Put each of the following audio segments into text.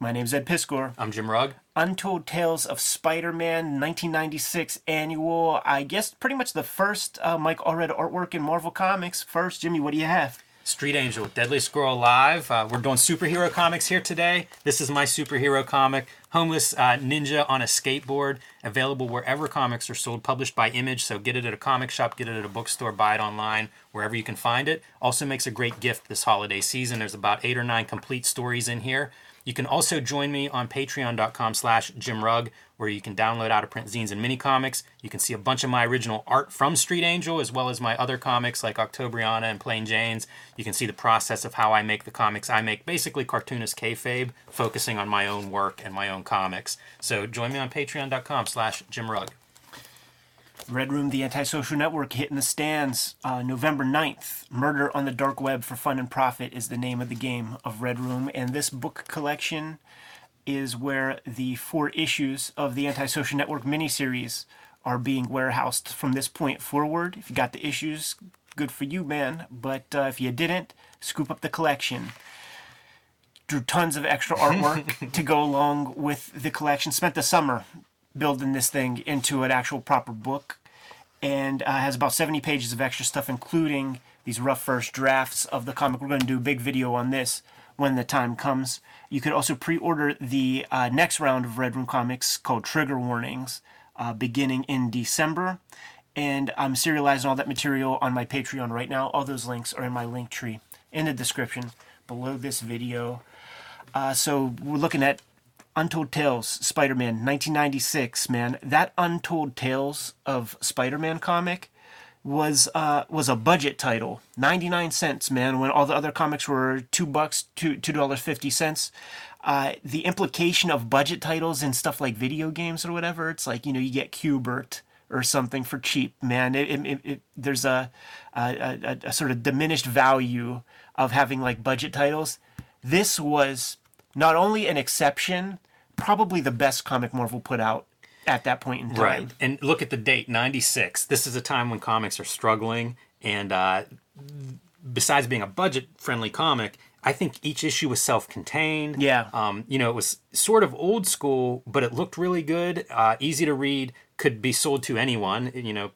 My name's Ed Piskor. I'm Jim Rugg. Untold Tales of Spider-Man 1996 annual. I guess pretty much the first uh, Mike Allred artwork in Marvel Comics. First, Jimmy, what do you have? Street Angel, Deadliest Girl Alive. Uh, we're doing superhero comics here today. This is my superhero comic, Homeless uh, Ninja on a Skateboard, available wherever comics are sold, published by Image. So get it at a comic shop, get it at a bookstore, buy it online, wherever you can find it. Also makes a great gift this holiday season. There's about eight or nine complete stories in here. You can also join me on patreon.com slash jimrugg, where you can download out-of-print zines and mini-comics. You can see a bunch of my original art from Street Angel, as well as my other comics like Octobriana and Plain Janes. You can see the process of how I make the comics I make, basically cartoonist kayfabe, focusing on my own work and my own comics. So join me on patreon.com slash jimrugg. Red Room, the Antisocial Network, hitting the stands uh, November 9th. Murder on the Dark Web for Fun and Profit is the name of the game of Red Room. And this book collection is where the four issues of the Antisocial Network miniseries are being warehoused from this point forward. If you got the issues, good for you, man. But uh, if you didn't, scoop up the collection. Drew tons of extra artwork to go along with the collection. Spent the summer building this thing into an actual proper book. And uh, has about 70 pages of extra stuff including these rough first drafts of the comic. We're going to do a big video on this when the time comes. You could also pre-order the uh, next round of red room comics called trigger warnings uh, beginning in december. And i'm serializing all that material on my patreon right now. All those links are in my link tree in the description below this video. Uh, so we're looking at Untold Tales, Spider Man, 1996, man. That Untold Tales of Spider Man comic was uh, was a budget title, 99 cents, man, when all the other comics were two bucks, two $2.50. Uh, the implication of budget titles and stuff like video games or whatever, it's like, you know, you get Q*bert or something for cheap, man. It, it, it, there's a, a, a, a sort of diminished value of having like budget titles. This was not only an exception, probably the best comic Marvel put out at that point in time. Right. And look at the date, 96. This is a time when comics are struggling. And uh, besides being a budget friendly comic, I think each issue was self contained. Yeah. Um, you know, it was sort of old school, but it looked really good, uh, easy to read, could be sold to anyone. You know,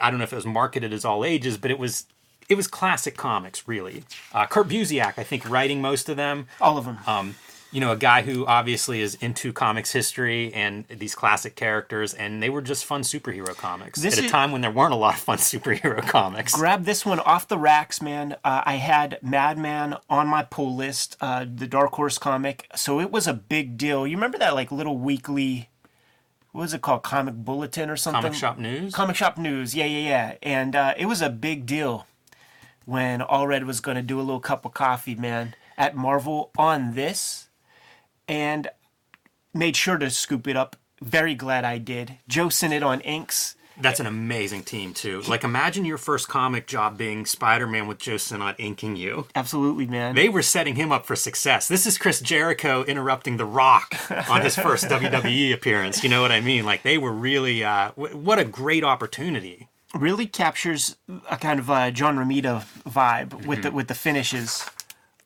I don't know if it was marketed as all ages, but it was. It was classic comics, really. Uh, Kurt Busiek, I think, writing most of them. All of them. Um, you know, a guy who obviously is into comics history and these classic characters, and they were just fun superhero comics This at a time when there weren't a lot of fun superhero comics. Grab this one off the racks, man. Uh, I had Madman on my pull list, uh, the Dark Horse comic, so it was a big deal. You remember that like little weekly, what was it called, Comic Bulletin or something? Comic Shop News. Comic Shop News, yeah, yeah, yeah. And uh, it was a big deal when Allred was going to do a little cup of coffee, man, at Marvel on this, and made sure to scoop it up. Very glad I did. Joe Sinnott on Inks. That's an amazing team too. Like imagine your first comic job being Spider-Man with Joe Sinnott inking you. Absolutely, man. They were setting him up for success. This is Chris Jericho interrupting The Rock on his first WWE appearance. You know what I mean? Like they were really uh, w- what a great opportunity. really captures a kind of uh, John Romita vibe with the with the finishes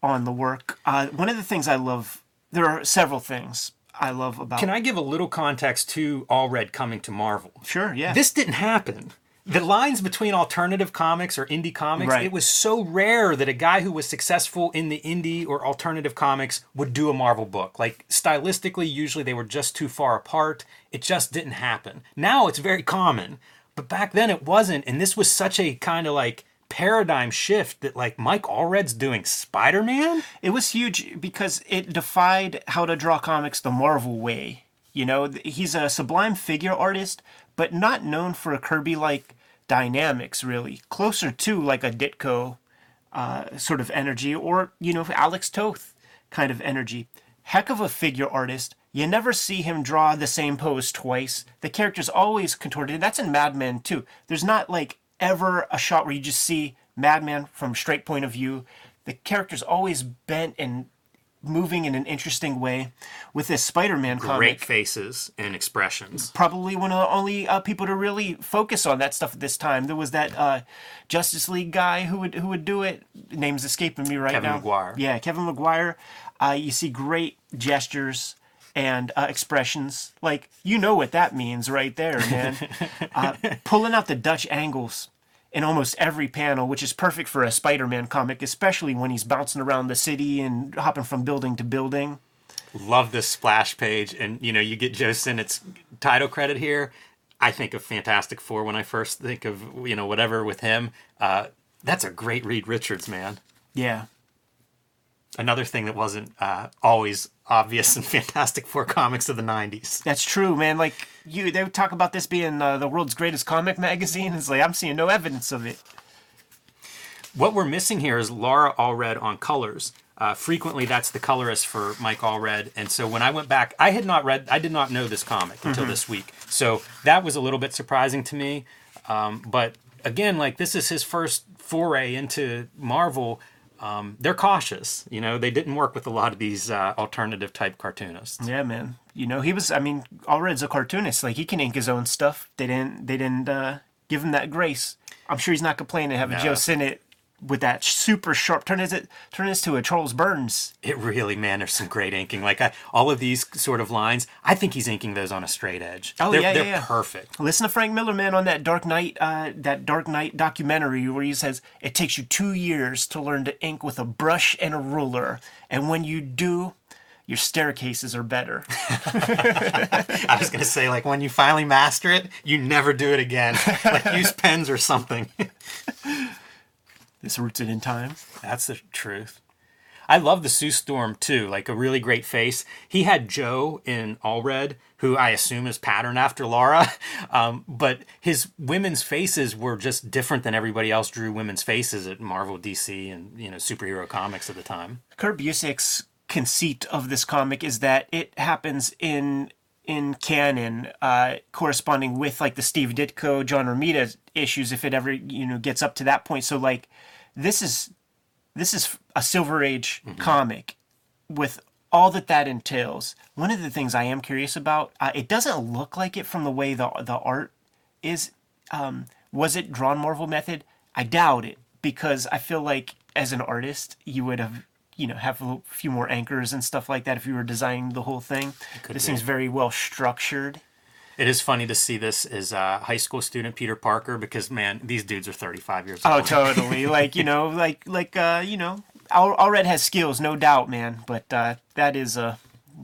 on the work. Uh, one of the things I love, there are several things I love about. Can I give a little context to Allred coming to Marvel? Sure, yeah. This didn't happen. The lines between alternative comics or indie comics, Right. it was so rare that a guy who was successful in the indie or alternative comics would do a Marvel book. Like stylistically, usually they were just too far apart. It just didn't happen. Now it's very common, but back then it wasn't. And this was such a kind of like paradigm shift that like Mike Allred's doing Spider-Man. It was huge because it defied how to draw comics the Marvel way. You know, he's a sublime figure artist, but not known for a Kirby like dynamics, really. Closer to like a Ditko uh, sort of energy or, you know, Alex Toth kind of energy. Heck of a figure artist. You never see him draw the same pose twice. The character's always contorted. That's in Madman too. There's not like ever a shot where you just see Madman from straight point of view. The character's always bent and moving in an interesting way with this Spider-Man Great faces and expressions. Probably one of the only uh, people to really focus on that stuff at this time. There was that uh, Justice League guy who would who would do it. Name's escaping me right Kevin now. Maguire. Yeah, Kevin Maguire. Uh, you see great gestures and uh, expressions. Like you know what that means right there, man. uh, pulling out the Dutch angles in almost every panel, which is perfect for a Spider-Man comic, especially when he's bouncing around the city and hopping from building to building. Love this splash page, and you know you get Joe Sinnott's title credit here. I think of Fantastic Four when I first think of you know whatever with him. Uh, that's a great Reed Richards man. Yeah, Another thing that wasn't uh, always obvious in Fantastic Four comics of the '90s. That's true, man. Like you, they would talk about this being uh, the world's greatest comic magazine. It's like I'm seeing no evidence of it. What we're missing here is Laura Allred on colors. Uh, frequently, that's the colorist for Mike Allred, and so when I went back, I had not read, I did not know this comic until this week, so that was a little bit surprising to me. Um, but again, like this is his first foray into Marvel. Um, they're cautious, you know. They didn't work with a lot of these uh, alternative type cartoonists. Yeah, man. You know, he was. I mean, Allred's a cartoonist. Like he can ink his own stuff. They didn't. They didn't uh, give him that grace. I'm sure he's not complaining having No. Joe Sinnott with that super sharp. Turn this. Turn this to a Charles Burns. It really, man, there's some great inking. Like I, all of these sort of lines, I think he's inking those on a straight edge. Oh, they're, yeah, yeah, they're yeah. perfect. Listen to Frank Miller, man, on that Dark Knight, uh, that Dark Knight documentary where he says it takes you two years to learn to ink with a brush and a ruler, and when you do, your staircases are better. I was gonna say, like, when you finally master it, you never do it again. like, use pens or something. This rooted in time. That's the truth. I love the Sue Storm too, like a really great face. He had Joe in Allred, who I assume is patterned after Laura, um, but his women's faces were just different than everybody else drew women's faces at Marvel, DC, and you know superhero comics at the time. Kurt Busiek's conceit of this comic is that it happens in in canon, uh, corresponding with like the Steve Ditko, John Romita issues, if it ever you know gets up to that point. So like, this is this is a Silver Age comic with all that that entails. One of the things I am curious about, uh, it doesn't look like it from the way the the art is. Um, was it drawn Marvel method? I doubt it because I feel like as an artist, you would have you know have a few more anchors and stuff like that if you were designing the whole thing. could This be. seems very well structured. It is funny to see this as a high school student Peter Parker because man, these dudes are 35 years old. Oh, totally. like you know, like like uh, you know, Al- Allred has skills, no doubt, man. But uh, that is uh,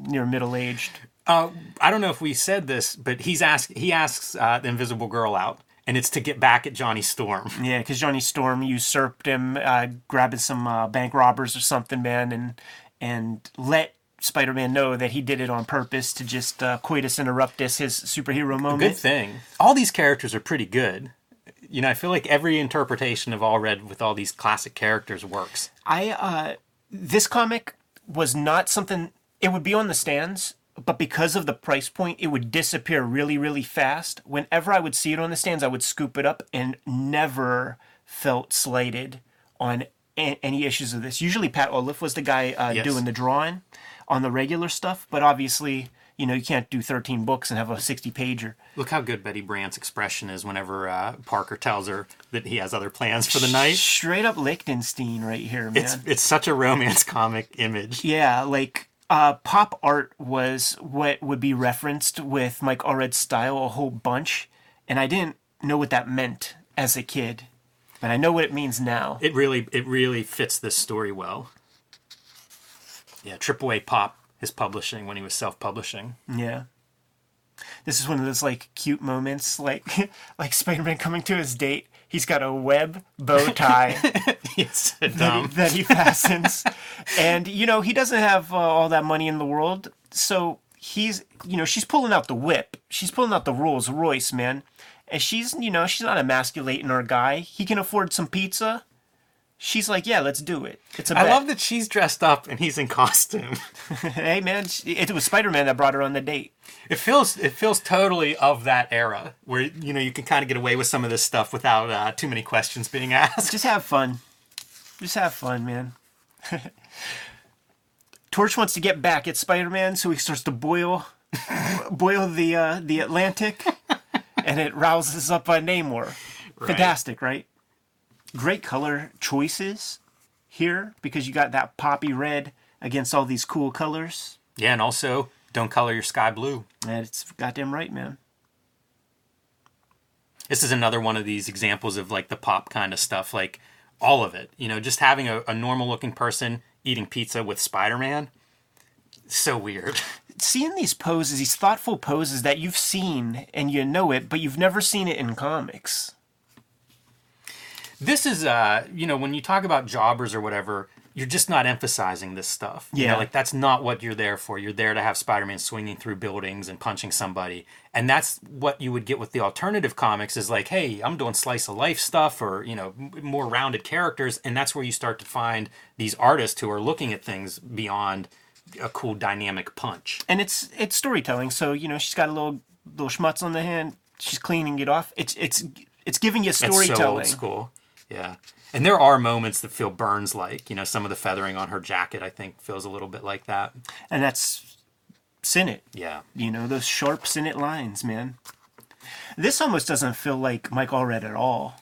near middle aged. Uh, I don't know if we said this, but he's asked he asks uh, the Invisible Girl out, and it's to get back at Johnny Storm. Yeah, because Johnny Storm usurped him, uh, grabbing some uh, bank robbers or something, man, and and let Spider-Man know that he did it on purpose to just uh, coitus interruptus his superhero moment. Good thing. All these characters are pretty good. You know, I feel like every interpretation of Allred with all these classic characters works. I uh, this comic was not something. It would be on the stands, but because of the price point, it would disappear really, really fast. Whenever I would see it on the stands, I would scoop it up and never felt slighted on a- any issues of this. Usually, Pat Olliffe was the guy uh, Yes. doing the drawing on the regular stuff, but obviously, you know, you can't do 13 books and have a 60 pager. Look how good Betty Brant's expression is whenever uh, Parker tells her that he has other plans for the night. Straight up Lichtenstein right here, man. It's it's such a romance comic image. Yeah, like uh, pop art was what would be referenced with Mike Allred's style a whole bunch, and I didn't know what that meant as a kid, but I know what it means now. It really it really fits this story well. Yeah, Triple A Pop his publishing when he was self-publishing. Yeah. This is one of those like cute moments, like like Spider-Man coming to his date. He's got a web bow tie that, he, that he fastens, and you know he doesn't have uh, all that money in the world, so he's you know she's pulling out the whip, she's pulling out the Rolls Royce, man, and she's you know she's not emasculating our guy. He can afford some pizza. She's like, yeah, let's do it. It's a I bet. love that she's dressed up and he's in costume. hey man, it was Spider-Man that brought her on the date. It feels it feels totally of that era where you know you can kind of get away with some of this stuff without uh, too many questions being asked. Just have fun. Just have fun, man. Torch wants to get back at Spider-Man, so he starts to boil, boil the uh, the Atlantic, and it rouses up uh, Namor. Fantastic, right? Great color choices here because you got that poppy red against all these cool colors. Yeah, and also don't color your sky blue. It's goddamn right, man. This is another one of these examples of like the pop kind of stuff, like all of it. You know, just having a, a normal looking person eating pizza with Spider Man. So weird. Seeing these poses, these thoughtful poses that you've seen and you know it, but you've never seen it in comics. This is, uh, you know, when you talk about jobbers or whatever, you're just not emphasizing this stuff. You know, Yeah. like that's not what you're there for. You're there to have Spider-Man swinging through buildings and punching somebody, and that's what you would get with the alternative comics. Is like, hey, I'm doing slice of life stuff, or you know, more rounded characters, and that's where you start to find these artists who are looking at things beyond a cool dynamic punch. and it's it's storytelling. So you know she's got a little little schmutz on the hand. She's cleaning it off. It's it's it's giving you storytelling. It's so old school. Yeah. And there are moments that feel Burns like. You know, some of the feathering on her jacket, I think, feels a little bit like that. and that's Sinnott. Yeah. You know those sharp Sinnott lines, man. This almost doesn't feel like Mike Allred at all.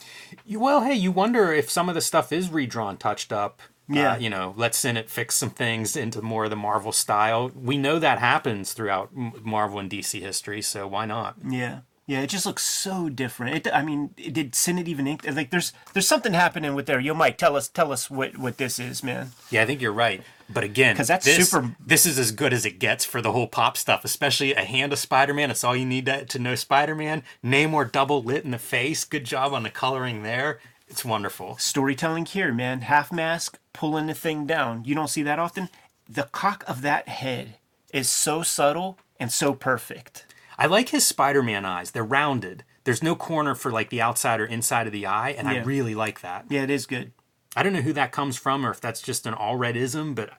You- Well, hey, you wonder if some of the stuff is redrawn, touched up. Yeah. Uh, you know, let Sinnott fix some things into more of the Marvel style. We know that happens throughout Marvel and DC history, so why not? Yeah. Yeah, it just looks so different. It, I mean, it- did Sinnott even ink? Like, there's there's something happening with there. Yo, Mike, tell us tell us what what this is, man. Yeah, I think you're right. But again, because that's this, super- This is as good as it gets for the whole pop stuff, especially a hand of Spider-Man. It's all you need to, to know Spider-Man. Namor double lit in the face. Good job on the coloring there. It's wonderful. Storytelling here, man. Half mask, pulling the thing down. You don't see that often. The cock of that head is so subtle and so perfect. I like his Spider-Man eyes. They're rounded. There's no corner for like the outside or inside of the eye, and I really like that. Yeah, it is good. I don't know who that comes from or if that's just an Allredism, but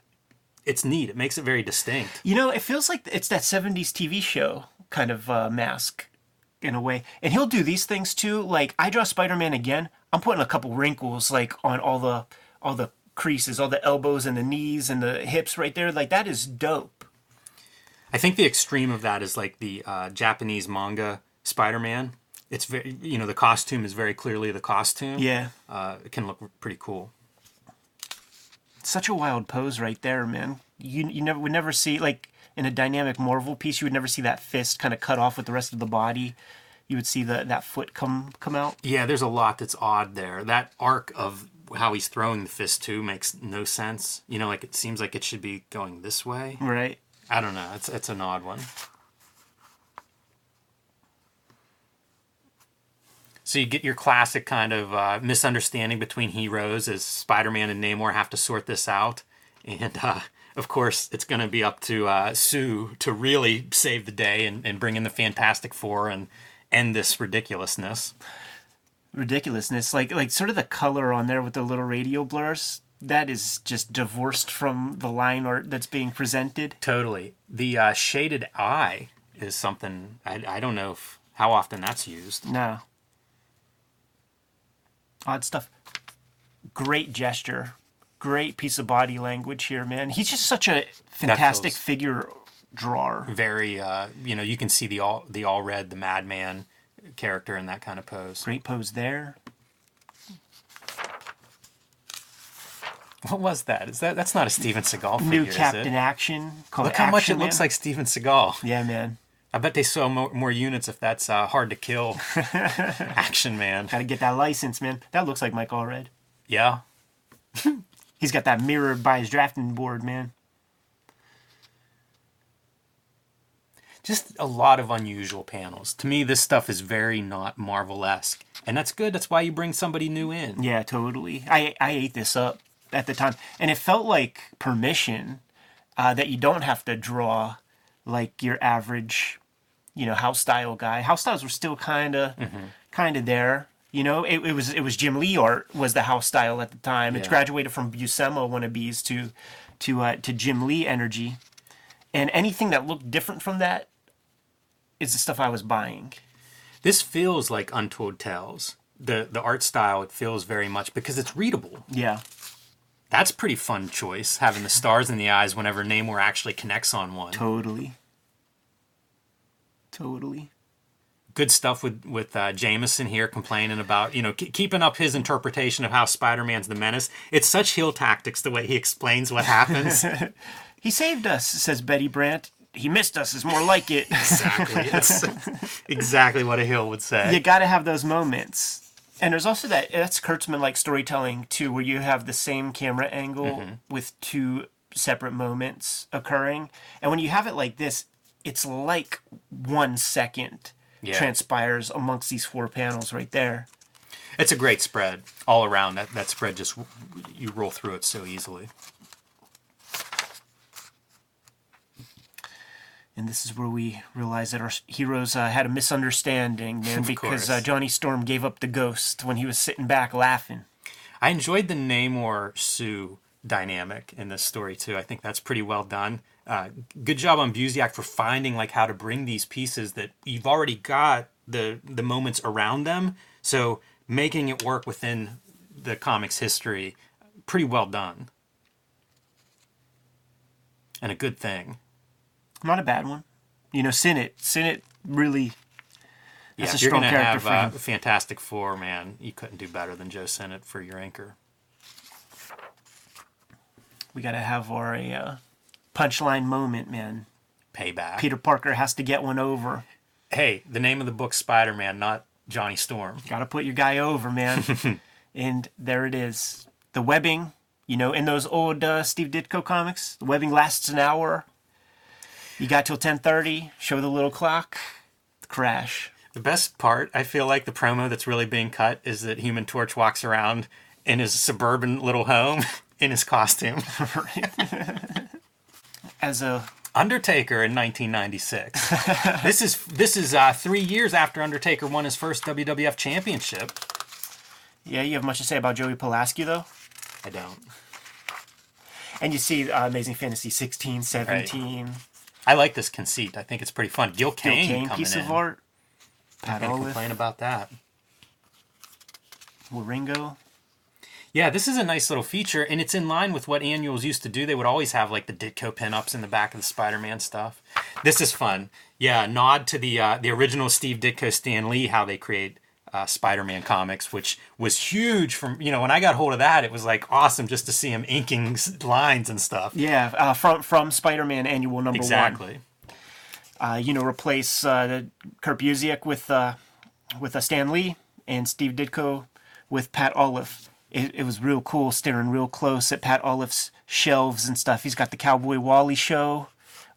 it's neat. It makes it very distinct. You know, it feels like it's that 70s TV show kind of uh, mask in a way. And he'll do these things too. Like I draw Spider-Man again, I'm putting a couple wrinkles like on all the all the creases, all the elbows and the knees and the hips right there. Like that is dope. I think the extreme of that is like the uh, Japanese manga Spider-Man. It's very, you know, the costume is very clearly the costume. Yeah. Uh, it can look pretty cool. Such a wild pose right there, man. You you never would never see like in a dynamic Marvel piece, you would never see that fist kind of cut off with the rest of the body. You would see the that foot come come out. Yeah, there's a lot that's odd there. That arc of how he's throwing the fist too makes no sense. You know, like it seems like it should be going this way. Right. I don't know. It's it's an odd one. So you get your classic kind of uh, misunderstanding between heroes as Spider-Man and Namor have to sort this out, and uh, of course it's going to be up to uh, Sue to really save the day and, and bring in the Fantastic Four and end this ridiculousness. ridiculousness like like sort of the color on there with the little radio blurs that is just divorced from the line art that's being presented? Totally. The uh, shaded eye is something I, I don't know if, how often that's used. no. Odd stuff. Great gesture. Great piece of body language here man. He's just such a fantastic figure drawer. very uh, you know you can see the all the Allred the madman character in that kind of pose. Great pose there what was that? Is that that's not a steven seagal figure new captain action? Look how much it Action looks like steven seagal. Yeah man. I bet they sell more, more units if that's uh, hard to kill action man. Gotta get that license man. That looks like mike allred yeah. He's got that mirror by his drafting board man. Just a lot of unusual panels. To me this stuff is very not marvel-esque. And that's good. That's why you bring somebody new in. Yeah, totally. I I ate this up at the time, and it felt like permission uh, that you don't have to draw like your average, you know, house style guy. House styles were still kind of kind of there. You know, it, it was it was Jim Lee art was the house style at the time. It Yeah. graduated from Buscema wannabes to to uh, to Jim Lee energy, and anything that looked different from that is the stuff I was buying. This feels like Untold Tales. The the art style it feels very much because it's readable. Yeah, That's pretty fun choice, having the stars in the eyes whenever Namor actually connects on one. Totally. Totally. Good stuff with with uh, Jameson here complaining about you know k- keeping up his interpretation of how Spider-Man's the menace. It's such heel tactics the way he explains what happens. He saved us, says Betty Brant. He missed us is more like it. exactly, exactly what a heel would say. you got to have those moments. And there's also that that's Kurtzman like storytelling too, where you have the same camera angle mm-hmm. with two separate moments occurring. And when you have it like this, it's like one second Yeah. transpires amongst these four panels right there. It's a great spread all around. That that spread just you roll through it so easily. And this is where we realize that our heroes uh, had a misunderstanding, man, because uh. Johnny Storm gave up the ghost when he was sitting back laughing. I enjoyed the Namor Sue dynamic in this story too. I think that's pretty well done. Uh, good job on Busiek for finding like how to bring these pieces that you've already got the the moments around them. So making it work within the comics history, pretty well done. And a good thing. Not a bad one. You know, Sinnott. Sinnott really. Yeah, That's a you're strong gonna character have for uh, him. Fantastic Four, man, you couldn't do better than Joe Sinnott for your anchor. We got to have our uh, punchline moment, man. Payback. Peter Parker has to get one over. Hey, the name of the book Spider Man, not Johnny Storm. Got to put your guy over, man. and there it is. The webbing, you know, in those old uh, Steve Ditko comics, the webbing lasts an hour. You got till 10:30. Show the little clock. Crash. The best part, I feel like the promo that's really being cut is that Human Torch walks around in his suburban little home in his costume. As a Undertaker in 1996. this is this is uh, three years after Undertaker won his first WWF Championship. yeah, you have much to say about Joey Pulaski though. I don't. And you see uh, Amazing Fantasy 16, 17. I like this conceit. I think it's pretty fun. Gil Kane, Kane coming piece in. of art. Pat Can't Olliffe, complain about that. Wieringo. Yeah, this is a nice little feature, and it's in line with what annuals used to do. They would always have like the Ditko pinups in the back of the Spider-Man stuff. This is fun. Yeah, nod to the uh, the original Steve Ditko, Stan Lee, how they create uh, Spider-Man comics, which was huge. From you know, when I got hold of that, it was like awesome just to see him inking lines and stuff. Yeah, uh, from from Spider-Man Annual Number One. Exactly. uh, you know, replace uh, the Kurt Busiek with uh, with uh, Stan Lee and Steve Ditko with Pat Olliffe. It, it was real cool, staring real close at Pat Olliffe's shelves and stuff. He's got the Cowboy Wally show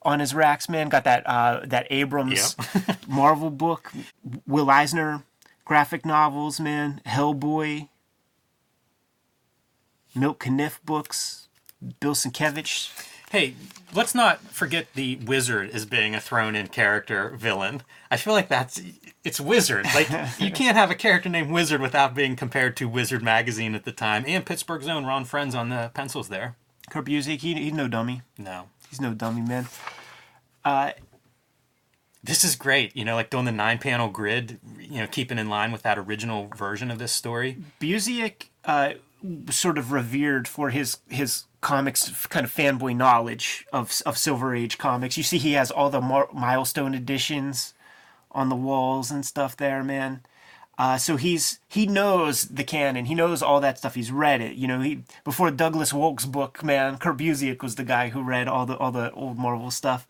on his racks, man. Got that uh, that Abrams Marvel book, Will Eisner graphic novels, man. Hellboy, Milt Caniff books, Bill Sienkiewicz. Hey, let's not forget the wizard as being a thrown-in character villain. I feel like that's it's wizard. Like you can't have a character named Wizard without being compared to Wizard magazine at the time and Pittsburgh's own Ron Frenz on the pencils there. Kurt Busiek, he, he's no dummy. No, He's no dummy, man. Uh, this is great. You know, like doing the nine-panel grid. You know, keeping in line with that original version of this story. Busiek uh, sort of revered for his his comics kind of fanboy knowledge of of Silver Age comics. You see, he has all the mar- milestone editions on the walls and stuff there, man. Uh, so he's he knows the canon. He knows all that stuff. He's read it. You know, he before Douglas Wolk's book, man. Kurt Busiek was the guy who read all the all the old Marvel stuff.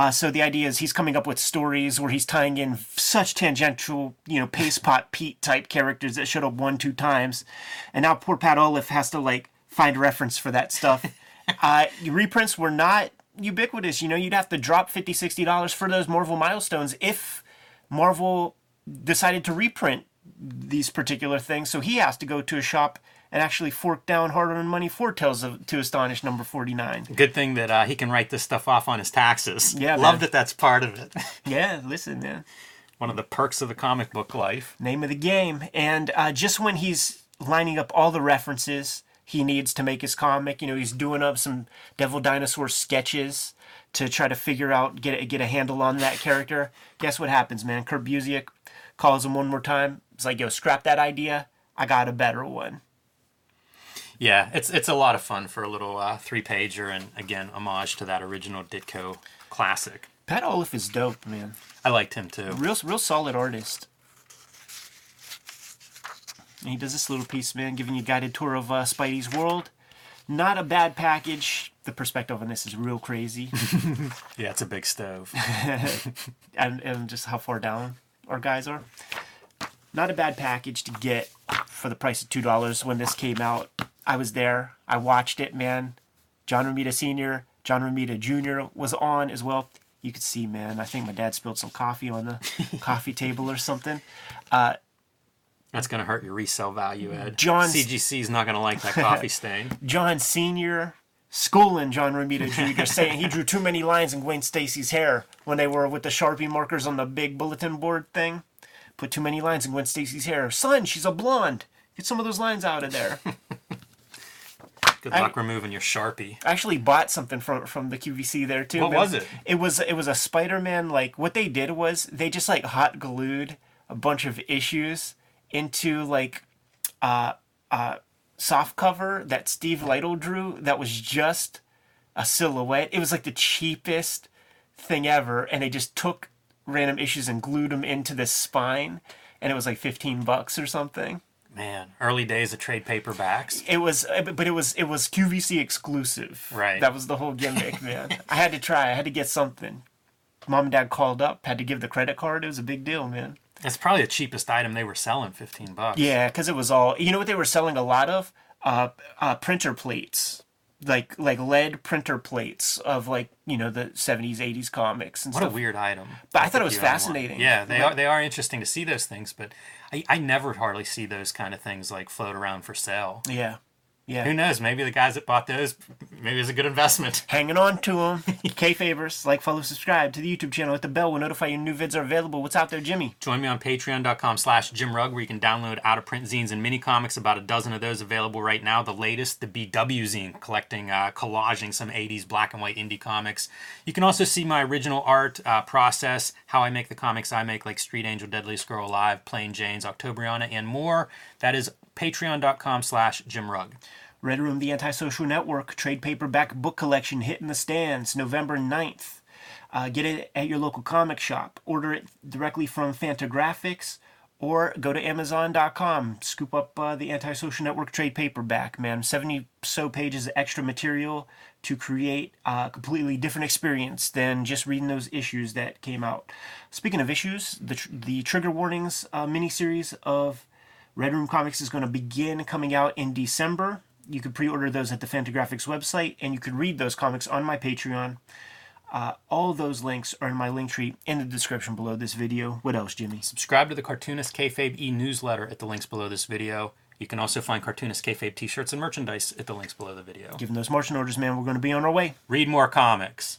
Uh, so the idea is he's coming up with stories where he's tying in such tangential, you know, paste pot Pete type characters that showed up one, two times, and now poor Pat Olliffe has to like find reference for that stuff. uh, reprints were not ubiquitous. You know, you'd have to drop 50 60 dollars for those Marvel milestones if Marvel decided to reprint these particular things. So he has to go to a shop and actually forked down hard-earned money for Tales of to Astonish number 49. Good thing that uh, he can write this stuff off on his taxes. Yeah, love man. that that's part of it. Yeah, listen, man. One of the perks of the comic book life. name of the game. And uh, just when he's lining up all the references he needs to make his comic, you know, he's doing up some Devil Dinosaur sketches to try to figure out get a, get a handle on that character. Guess what happens, man? Kurt Busiek calls him one more time. It's like, yo, scrap that idea. I got a better one. Yeah, it's it's a lot of fun for a little uh, three pager, and again, homage to that original Ditko classic. Pat Olliffe is dope, man. I liked him too. Real, real solid artist. And he does this little piece, man, giving you a guided tour of uh, Spidey's world. Not a bad package. The perspective on this is real crazy, Yeah, it's a big stove. and and just how far down our guys are. Not a bad package to get for the price of two dollars when this came out. I was there. I watched it, man. John Romita Sr., John Romita Jr. was on as well. You could see, man. I think my dad spilled some coffee on the coffee table or something. Uh, That's gonna hurt your resale value, Ed. John's- CGC's not gonna like that coffee stain. John Sr. schooling John Romita Jr. saying he drew too many lines in Gwen Stacy's hair when they were with the Sharpie markers on the big bulletin board thing. Put too many lines in Gwen Stacy's hair. Son, she's a blonde. Get some of those lines out of there. Good I- luck removing your sharpie. I actually bought something from from the QVC there too. What was it? It was it was a Spider-Man like what they did was they just like hot glued a bunch of issues into like uh uh soft cover that Steve Lightle drew that was just a silhouette. It was like the cheapest thing ever and they just took random issues and glued them into the spine and it was like 15 bucks or something. Man, early days of trade paperbacks. It was, but it was it was QVC exclusive. Right. That was the whole gimmick, man. I had to try. I had to get something. Mom and dad called up. Had to give the credit card. It was a big deal, man. It's probably the cheapest item they were selling, fifteen bucks. Yeah, because it was all. You know what they were selling a lot of? Uh, uh, printer plates, like like lead printer plates of like you know the seventies, eighties comics and What a weird item. But I thought it was own one. fascinating. Yeah, they Like- are they are interesting to see those things, but I, I never hardly see those kind of things like float around for sale. yeah, yeah. Who knows? Maybe the guys that bought those, maybe it's a good investment. Hanging on to them. K favors, like, follow, subscribe to the YouTube channel. Hit the bell. We'll notify you new vids are available. What's out there, Jimmy? Join me on patreon.com slash Jim Rugg where you can download out of print zines and mini comics. About a dozen of those available right now. The latest, the BW zine, collecting, uh, collaging some 80s black and white indie comics. You can also see my original art uh, process, how I make the comics I make, like Street Angel, Deadliest Girl Alive, Plain Janes, Octobriana, and more. That is patreon.com slash Jim Rugg. Red Room, the Antisocial Network, trade paperback book collection hitting the stands November 9th. Uh, get it at your local comic shop. Order it directly from Fantagraphics or go to Amazon.com. Scoop up uh, the Antisocial Network trade paperback, man. 70 so pages of extra material to create a completely different experience than just reading those issues that came out. Speaking of issues, the, tr- the Trigger Warnings uh, miniseries of Red Room Comics is going to begin coming out in December. You could pre-order those at the Fantagraphics website, and you could read those comics on my Patreon. Uh, all those links are in my link tree in the description below this video. What else, Jimmy? Subscribe to the Cartoonist Kayfabe e-newsletter at the links below this video. You can also find Cartoonist Kayfabe t-shirts and merchandise at the links below the video. Given those marching orders, man, we're going to be on our way. Read more comics.